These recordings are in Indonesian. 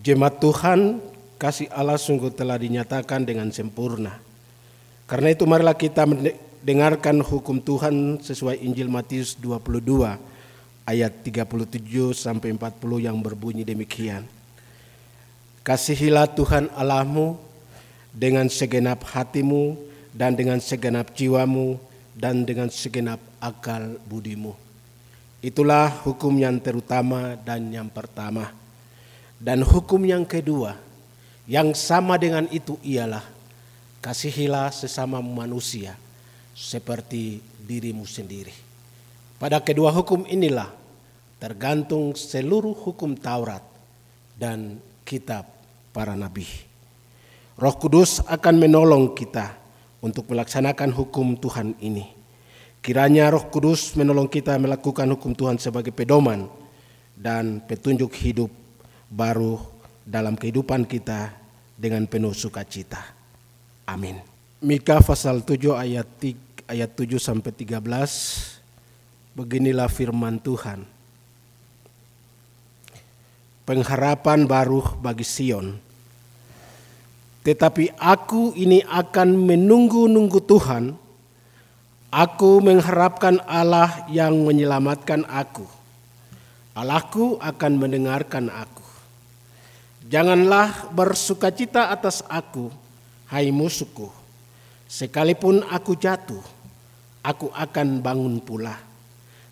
Jemaat Tuhan, kasih Allah sungguh telah dinyatakan dengan sempurna. Karena itu marilah kita mendengarkan hukum Tuhan sesuai Injil Matius 22 ayat 37 sampai 40 yang berbunyi demikian. Kasihilah Tuhan Allahmu dengan segenap hatimu dan dengan segenap jiwamu dan dengan segenap akal budimu. Itulah hukum yang terutama dan yang pertama. Dan hukum yang kedua yang sama dengan itu ialah kasihilah sesama manusia seperti dirimu sendiri. Pada kedua hukum inilah tergantung seluruh hukum Taurat dan kitab para nabi. Roh Kudus akan menolong kita untuk melaksanakan hukum Tuhan ini. Kiranya Roh Kudus menolong kita melakukan hukum Tuhan sebagai pedoman dan petunjuk hidup baru dalam kehidupan kita dengan penuh sukacita. Amin. Mika pasal 7 ayat 3, ayat 7 sampai 13 beginilah firman Tuhan. Pengharapan baru bagi Sion. Tetapi aku ini akan menunggu-nunggu Tuhan. Aku mengharapkan Allah yang menyelamatkan aku. Allahku akan mendengarkan aku. Janganlah bersukacita atas aku, hai musuhku. Sekalipun aku jatuh, aku akan bangun pula.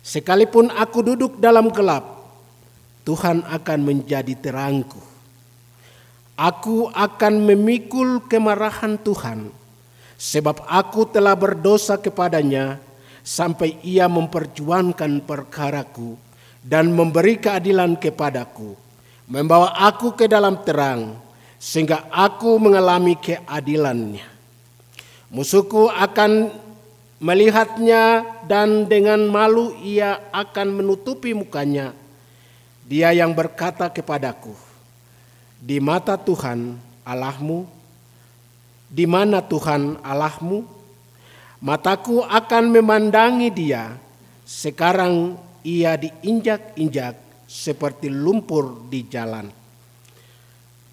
Sekalipun aku duduk dalam gelap, Tuhan akan menjadi terangku. Aku akan memikul kemarahan Tuhan, sebab aku telah berdosa kepadanya sampai ia memperjuangkan perkaraku dan memberi keadilan kepadaku membawa aku ke dalam terang, sehingga aku mengalami keadilannya. Musuhku akan melihatnya dan dengan malu ia akan menutupi mukanya. Dia yang berkata kepadaku, di mata Tuhan Allahmu, di mana Tuhan Allahmu, mataku akan memandangi dia, sekarang ia diinjak-injak seperti lumpur di jalan.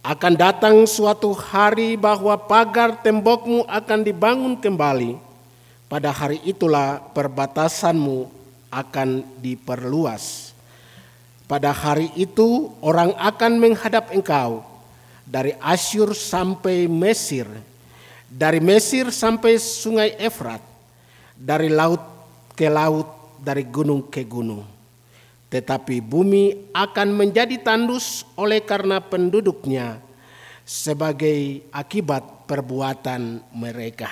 Akan datang suatu hari bahwa pagar tembokmu akan dibangun kembali. Pada hari itulah perbatasanmu akan diperluas. Pada hari itu orang akan menghadap engkau dari Asyur sampai Mesir, dari Mesir sampai sungai Efrat, dari laut ke laut, dari gunung ke gunung tetapi bumi akan menjadi tandus oleh karena penduduknya sebagai akibat perbuatan mereka.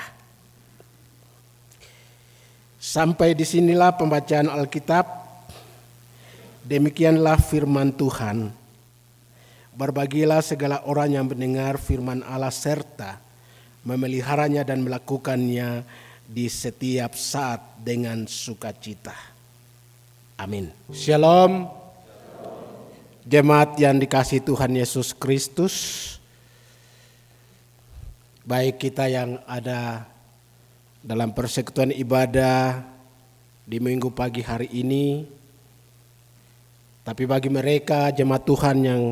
Sampai di sinilah pembacaan Alkitab. Demikianlah firman Tuhan. Berbagilah segala orang yang mendengar firman Allah serta memeliharanya dan melakukannya di setiap saat dengan sukacita. Amin. Shalom. Jemaat yang dikasih Tuhan Yesus Kristus. Baik kita yang ada dalam persekutuan ibadah di minggu pagi hari ini. Tapi bagi mereka jemaat Tuhan yang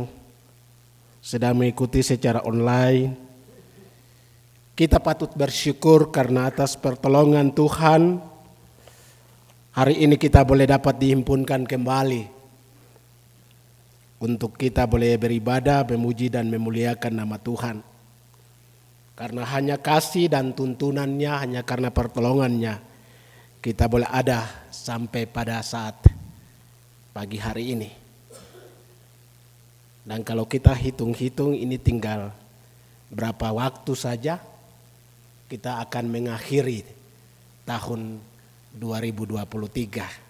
sedang mengikuti secara online. Kita patut bersyukur karena atas pertolongan Tuhan Hari ini kita boleh dapat dihimpunkan kembali untuk kita boleh beribadah, memuji dan memuliakan nama Tuhan. Karena hanya kasih dan tuntunannya, hanya karena pertolongannya, kita boleh ada sampai pada saat pagi hari ini. Dan kalau kita hitung-hitung ini tinggal berapa waktu saja kita akan mengakhiri tahun 2023.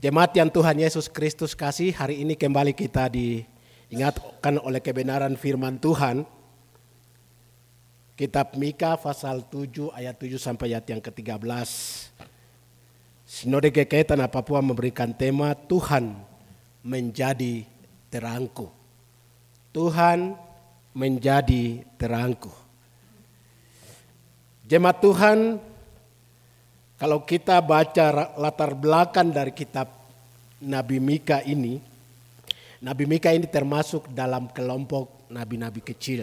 Jemaat yang Tuhan Yesus Kristus kasih, hari ini kembali kita diingatkan oleh kebenaran firman Tuhan. Kitab Mika pasal 7 ayat 7 sampai ayat yang ke-13. Sinode GKI Tanah Papua memberikan tema Tuhan menjadi terangku. Tuhan menjadi terangku. Jemaat Tuhan, kalau kita baca latar belakang dari kitab Nabi Mika ini, Nabi Mika ini termasuk dalam kelompok nabi-nabi kecil.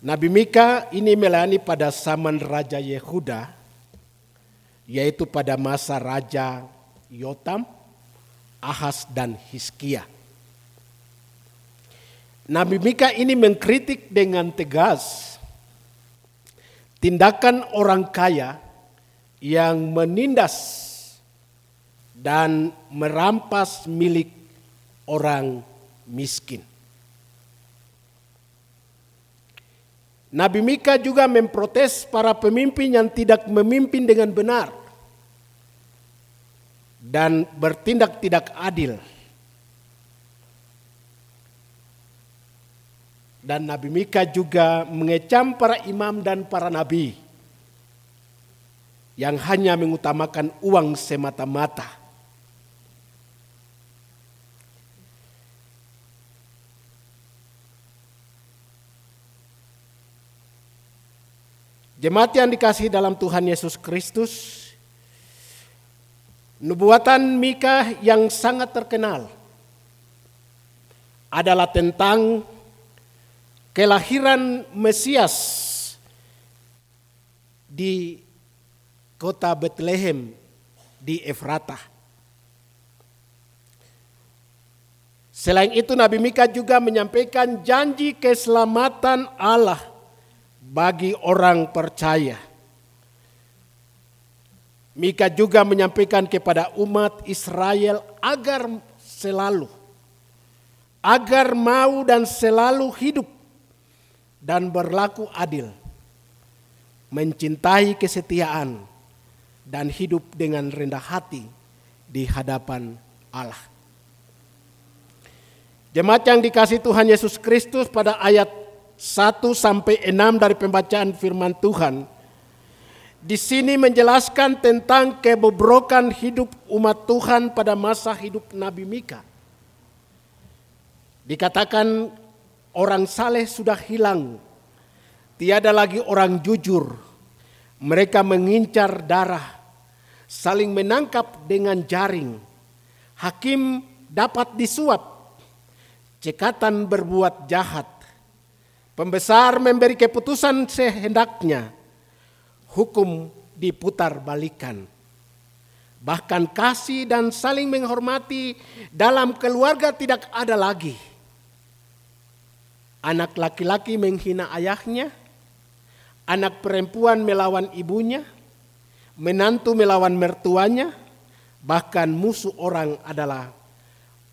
Nabi Mika ini melayani pada zaman Raja Yehuda, yaitu pada masa Raja Yotam, Ahas, dan Hiskia. Nabi Mika ini mengkritik dengan tegas tindakan orang kaya yang menindas dan merampas milik orang miskin. Nabi Mika juga memprotes para pemimpin yang tidak memimpin dengan benar dan bertindak tidak adil. Dan Nabi Mika juga mengecam para imam dan para nabi yang hanya mengutamakan uang semata-mata. Jemaat yang dikasih dalam Tuhan Yesus Kristus, nubuatan Mika yang sangat terkenal adalah tentang kelahiran Mesias di kota Bethlehem di Efrata. Selain itu Nabi Mika juga menyampaikan janji keselamatan Allah bagi orang percaya. Mika juga menyampaikan kepada umat Israel agar selalu, agar mau dan selalu hidup dan berlaku adil, mencintai kesetiaan, dan hidup dengan rendah hati di hadapan Allah. Jemaat yang dikasih Tuhan Yesus Kristus pada ayat 1 sampai 6 dari pembacaan firman Tuhan di sini menjelaskan tentang kebobrokan hidup umat Tuhan pada masa hidup Nabi Mika. Dikatakan orang saleh sudah hilang. Tiada lagi orang jujur. Mereka mengincar darah, saling menangkap dengan jaring. Hakim dapat disuap, cekatan berbuat jahat Pembesar memberi keputusan sehendaknya. Hukum diputar balikan. Bahkan kasih dan saling menghormati dalam keluarga tidak ada lagi. Anak laki-laki menghina ayahnya, anak perempuan melawan ibunya, menantu melawan mertuanya, bahkan musuh orang adalah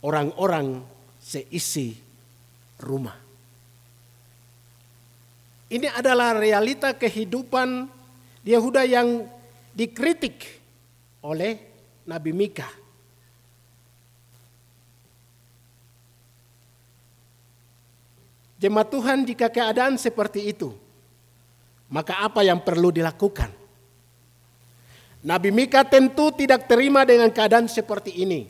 orang-orang seisi rumah. Ini adalah realita kehidupan Yehuda yang dikritik oleh Nabi Mika. Jemaat Tuhan jika keadaan seperti itu, maka apa yang perlu dilakukan? Nabi Mika tentu tidak terima dengan keadaan seperti ini.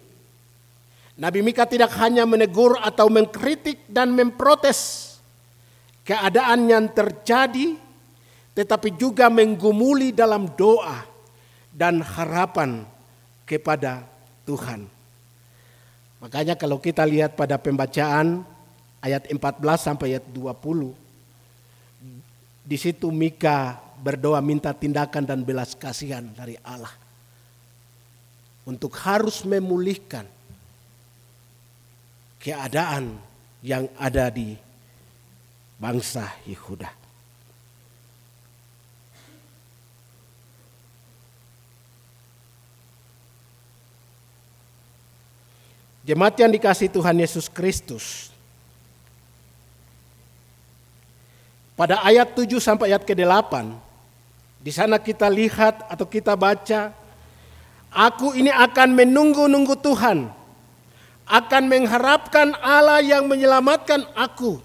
Nabi Mika tidak hanya menegur atau mengkritik dan memprotes keadaan yang terjadi, tetapi juga menggumuli dalam doa dan harapan kepada Tuhan. Makanya kalau kita lihat pada pembacaan ayat 14 sampai ayat 20, di situ Mika berdoa minta tindakan dan belas kasihan dari Allah. Untuk harus memulihkan keadaan yang ada di bangsa Yehuda. Jemaat yang dikasih Tuhan Yesus Kristus. Pada ayat 7 sampai ayat ke-8, di sana kita lihat atau kita baca, aku ini akan menunggu-nunggu Tuhan, akan mengharapkan Allah yang menyelamatkan aku.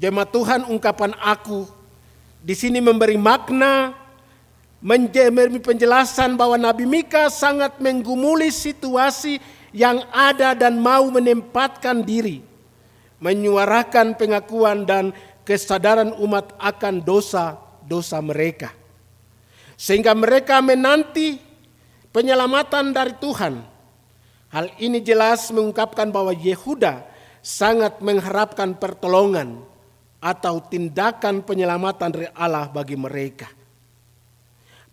Jemaat Tuhan ungkapan aku di sini memberi makna memberi penjelasan bahwa Nabi Mika sangat menggumuli situasi yang ada dan mau menempatkan diri menyuarakan pengakuan dan kesadaran umat akan dosa-dosa mereka. Sehingga mereka menanti penyelamatan dari Tuhan. Hal ini jelas mengungkapkan bahwa Yehuda sangat mengharapkan pertolongan atau tindakan penyelamatan dari Allah bagi mereka.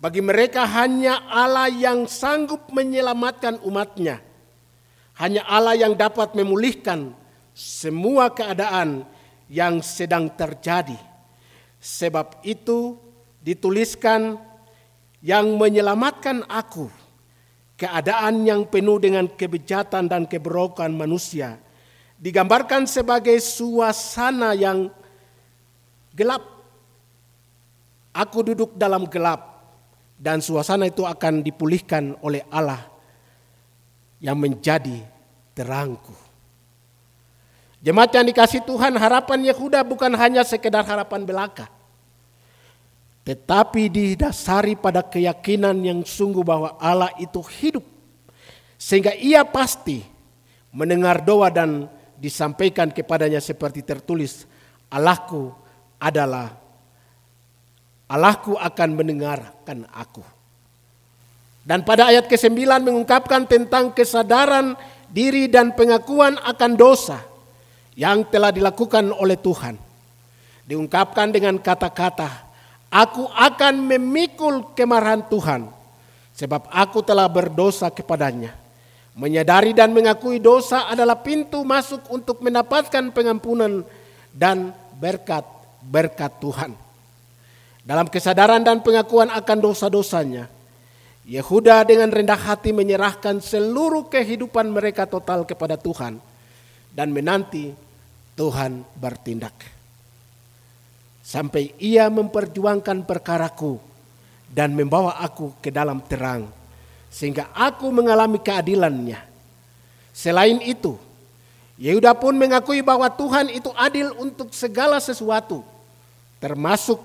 Bagi mereka hanya Allah yang sanggup menyelamatkan umatnya. Hanya Allah yang dapat memulihkan semua keadaan yang sedang terjadi. Sebab itu dituliskan yang menyelamatkan aku keadaan yang penuh dengan kebejatan dan keberokan manusia digambarkan sebagai suasana yang gelap. Aku duduk dalam gelap dan suasana itu akan dipulihkan oleh Allah yang menjadi terangku. Jemaat yang dikasih Tuhan, harapan Yehuda bukan hanya sekedar harapan belaka. Tetapi didasari pada keyakinan yang sungguh bahwa Allah itu hidup. Sehingga ia pasti mendengar doa dan disampaikan kepadanya seperti tertulis. Allahku adalah Allahku akan mendengarkan aku. Dan pada ayat ke-9 mengungkapkan tentang kesadaran diri dan pengakuan akan dosa yang telah dilakukan oleh Tuhan. Diungkapkan dengan kata-kata, aku akan memikul kemarahan Tuhan sebab aku telah berdosa kepadanya. Menyadari dan mengakui dosa adalah pintu masuk untuk mendapatkan pengampunan dan berkat-berkat Tuhan. Dalam kesadaran dan pengakuan akan dosa-dosanya, Yehuda dengan rendah hati menyerahkan seluruh kehidupan mereka total kepada Tuhan dan menanti Tuhan bertindak. Sampai ia memperjuangkan perkaraku dan membawa aku ke dalam terang sehingga aku mengalami keadilannya. Selain itu, Yehuda pun mengakui bahwa Tuhan itu adil untuk segala sesuatu, termasuk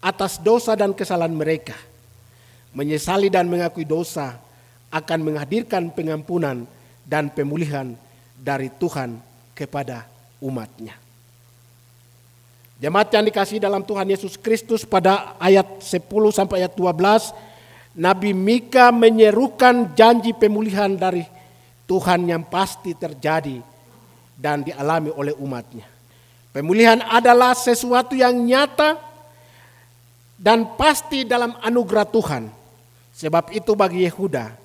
atas dosa dan kesalahan mereka. Menyesali dan mengakui dosa akan menghadirkan pengampunan dan pemulihan dari Tuhan kepada umatnya. Jemaat yang dikasih dalam Tuhan Yesus Kristus pada ayat 10 sampai ayat 12, Nabi Mika menyerukan janji pemulihan dari Tuhan yang pasti terjadi dan dialami oleh umatnya. Pemulihan adalah sesuatu yang nyata dan pasti dalam anugerah Tuhan. Sebab itu bagi Yehuda,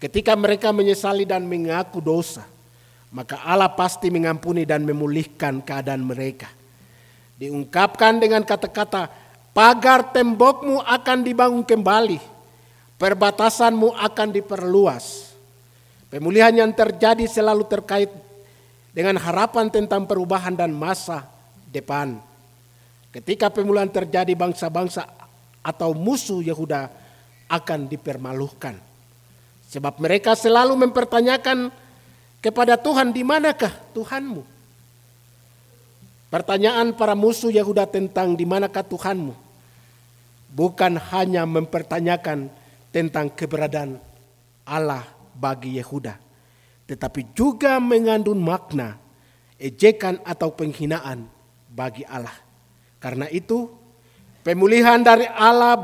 ketika mereka menyesali dan mengaku dosa, maka Allah pasti mengampuni dan memulihkan keadaan mereka. Diungkapkan dengan kata-kata, pagar tembokmu akan dibangun kembali, perbatasanmu akan diperluas. Pemulihan yang terjadi selalu terkait dengan harapan tentang perubahan dan masa depan. Ketika pemulihan terjadi bangsa-bangsa atau musuh Yehuda akan dipermalukan. Sebab mereka selalu mempertanyakan kepada Tuhan di manakah Tuhanmu? Pertanyaan para musuh Yehuda tentang di manakah Tuhanmu bukan hanya mempertanyakan tentang keberadaan Allah bagi Yehuda, tetapi juga mengandung makna ejekan atau penghinaan bagi Allah. Karena itu, pemulihan dari Allah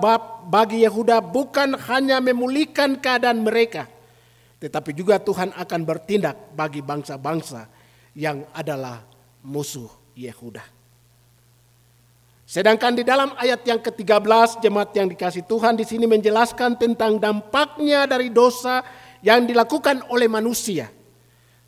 bagi Yehuda bukan hanya memulihkan keadaan mereka, tetapi juga Tuhan akan bertindak bagi bangsa-bangsa yang adalah musuh Yehuda. Sedangkan di dalam ayat yang ke-13 jemaat yang dikasih Tuhan di sini menjelaskan tentang dampaknya dari dosa yang dilakukan oleh manusia.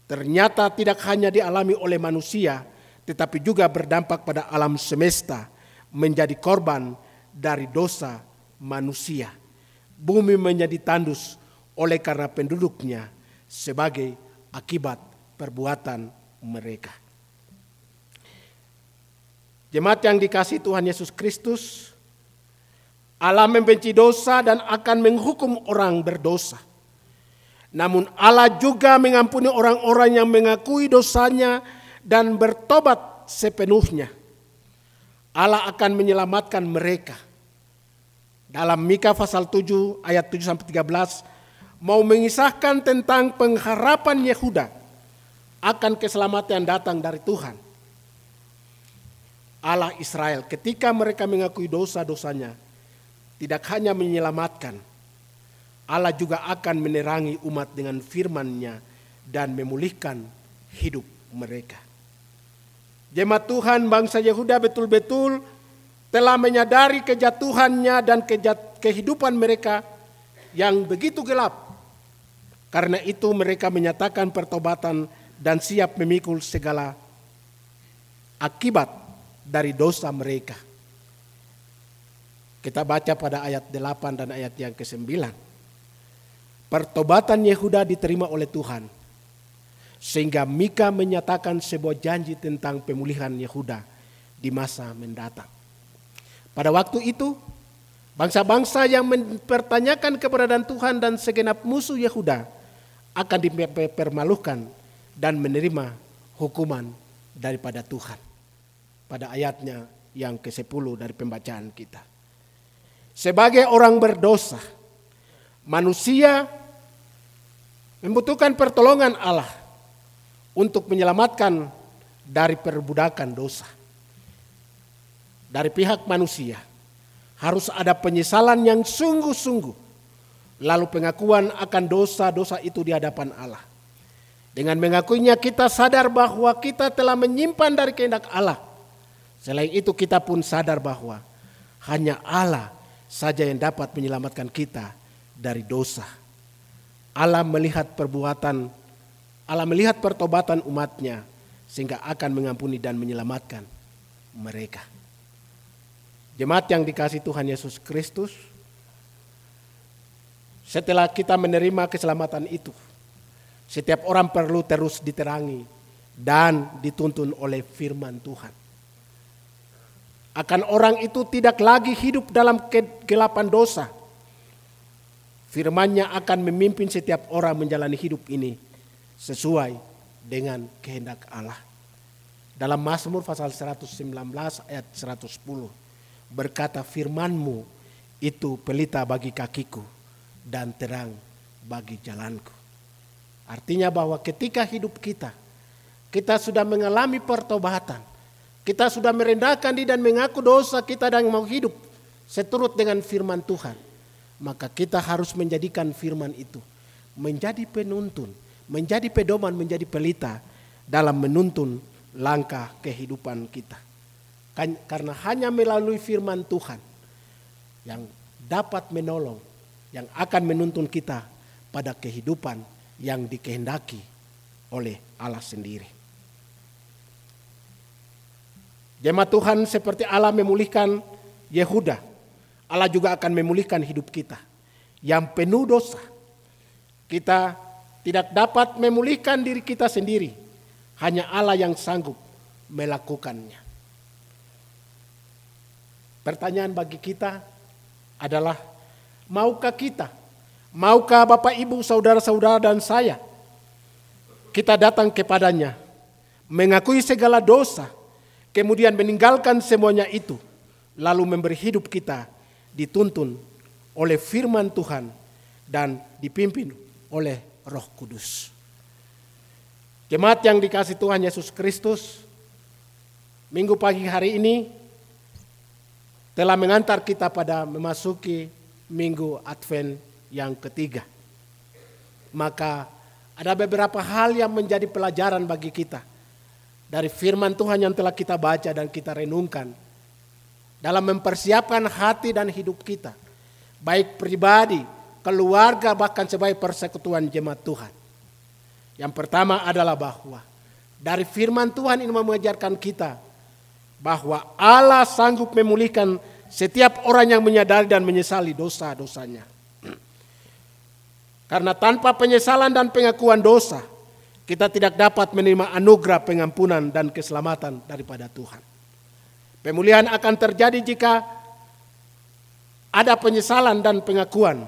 Ternyata tidak hanya dialami oleh manusia, tetapi juga berdampak pada alam semesta menjadi korban dari dosa manusia. Bumi menjadi tandus oleh karena penduduknya sebagai akibat perbuatan mereka. Jemaat yang dikasih Tuhan Yesus Kristus, Allah membenci dosa dan akan menghukum orang berdosa. Namun Allah juga mengampuni orang-orang yang mengakui dosanya dan bertobat sepenuhnya, Allah akan menyelamatkan mereka. Dalam Mika pasal 7 ayat 7 sampai 13 mau mengisahkan tentang pengharapan Yehuda akan keselamatan datang dari Tuhan. Allah Israel ketika mereka mengakui dosa-dosanya, tidak hanya menyelamatkan, Allah juga akan menerangi umat dengan firman-Nya dan memulihkan hidup mereka. Jemaat Tuhan bangsa Yehuda betul-betul telah menyadari kejatuhannya dan kehidupan mereka yang begitu gelap. Karena itu mereka menyatakan pertobatan dan siap memikul segala akibat dari dosa mereka. Kita baca pada ayat 8 dan ayat yang ke-9. Pertobatan Yehuda diterima oleh Tuhan. Sehingga Mika menyatakan sebuah janji tentang pemulihan Yehuda di masa mendatang. Pada waktu itu, bangsa-bangsa yang mempertanyakan keberadaan Tuhan dan segenap musuh Yehuda akan dipermalukan dan menerima hukuman daripada Tuhan. Pada ayatnya yang ke-10 dari pembacaan kita. Sebagai orang berdosa, manusia membutuhkan pertolongan Allah untuk menyelamatkan dari perbudakan dosa. Dari pihak manusia harus ada penyesalan yang sungguh-sungguh lalu pengakuan akan dosa-dosa itu di hadapan Allah. Dengan mengakuinya kita sadar bahwa kita telah menyimpan dari kehendak Allah. Selain itu kita pun sadar bahwa hanya Allah saja yang dapat menyelamatkan kita dari dosa. Allah melihat perbuatan, Allah melihat pertobatan umatnya sehingga akan mengampuni dan menyelamatkan mereka. Jemaat yang dikasih Tuhan Yesus Kristus, setelah kita menerima keselamatan itu, setiap orang perlu terus diterangi dan dituntun oleh firman Tuhan. Akan orang itu tidak lagi hidup dalam kegelapan dosa. Firmannya akan memimpin setiap orang menjalani hidup ini sesuai dengan kehendak Allah. Dalam Mazmur pasal 119 ayat 110 berkata firmanmu itu pelita bagi kakiku dan terang bagi jalanku. Artinya bahwa ketika hidup kita, kita sudah mengalami pertobatan, kita sudah merendahkan diri dan mengaku dosa kita dan mau hidup seturut dengan firman Tuhan, maka kita harus menjadikan firman itu menjadi penuntun, menjadi pedoman, menjadi pelita dalam menuntun langkah kehidupan kita. Kan, karena hanya melalui firman Tuhan yang dapat menolong yang akan menuntun kita pada kehidupan yang dikehendaki oleh Allah sendiri. Jemaat Tuhan seperti Allah memulihkan Yehuda, Allah juga akan memulihkan hidup kita yang penuh dosa. Kita tidak dapat memulihkan diri kita sendiri, hanya Allah yang sanggup melakukannya. Pertanyaan bagi kita adalah Maukah kita? Maukah Bapak Ibu, saudara-saudara dan saya? Kita datang kepadanya, mengakui segala dosa, kemudian meninggalkan semuanya itu, lalu memberi hidup kita dituntun oleh firman Tuhan dan dipimpin oleh Roh Kudus. Jemaat yang dikasih Tuhan Yesus Kristus, minggu pagi hari ini telah mengantar kita pada memasuki minggu Advent yang ketiga. Maka ada beberapa hal yang menjadi pelajaran bagi kita dari firman Tuhan yang telah kita baca dan kita renungkan dalam mempersiapkan hati dan hidup kita, baik pribadi, keluarga, bahkan sebagai persekutuan jemaat Tuhan. Yang pertama adalah bahwa dari firman Tuhan ini mengajarkan kita bahwa Allah sanggup memulihkan setiap orang yang menyadari dan menyesali dosa-dosanya. Karena tanpa penyesalan dan pengakuan dosa, kita tidak dapat menerima anugerah pengampunan dan keselamatan daripada Tuhan. Pemulihan akan terjadi jika ada penyesalan dan pengakuan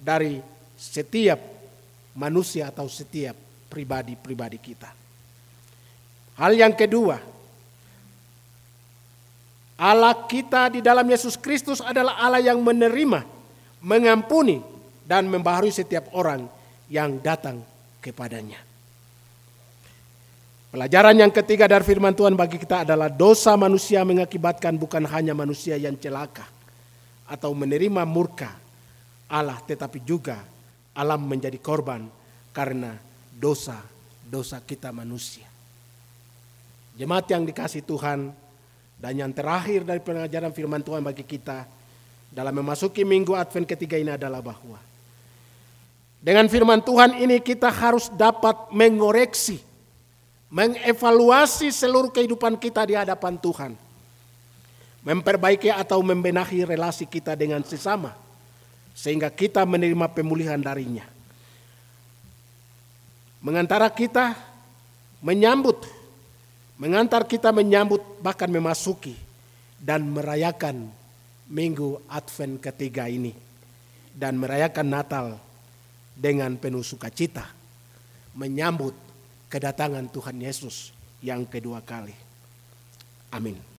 dari setiap manusia atau setiap pribadi-pribadi kita. Hal yang kedua, Allah kita di dalam Yesus Kristus adalah Allah yang menerima, mengampuni, dan membaharui setiap orang yang datang kepadanya. Pelajaran yang ketiga dari firman Tuhan bagi kita adalah dosa manusia mengakibatkan bukan hanya manusia yang celaka atau menerima murka Allah tetapi juga alam menjadi korban karena dosa-dosa kita manusia. Jemaat yang dikasih Tuhan dan yang terakhir dari pengajaran firman Tuhan bagi kita dalam memasuki minggu Advent ketiga ini adalah bahwa dengan firman Tuhan ini kita harus dapat mengoreksi, mengevaluasi seluruh kehidupan kita di hadapan Tuhan. Memperbaiki atau membenahi relasi kita dengan sesama. Sehingga kita menerima pemulihan darinya. Mengantara kita menyambut, mengantar kita menyambut bahkan memasuki dan merayakan minggu Advent ketiga ini. Dan merayakan Natal dengan penuh sukacita menyambut kedatangan Tuhan Yesus yang kedua kali. Amin.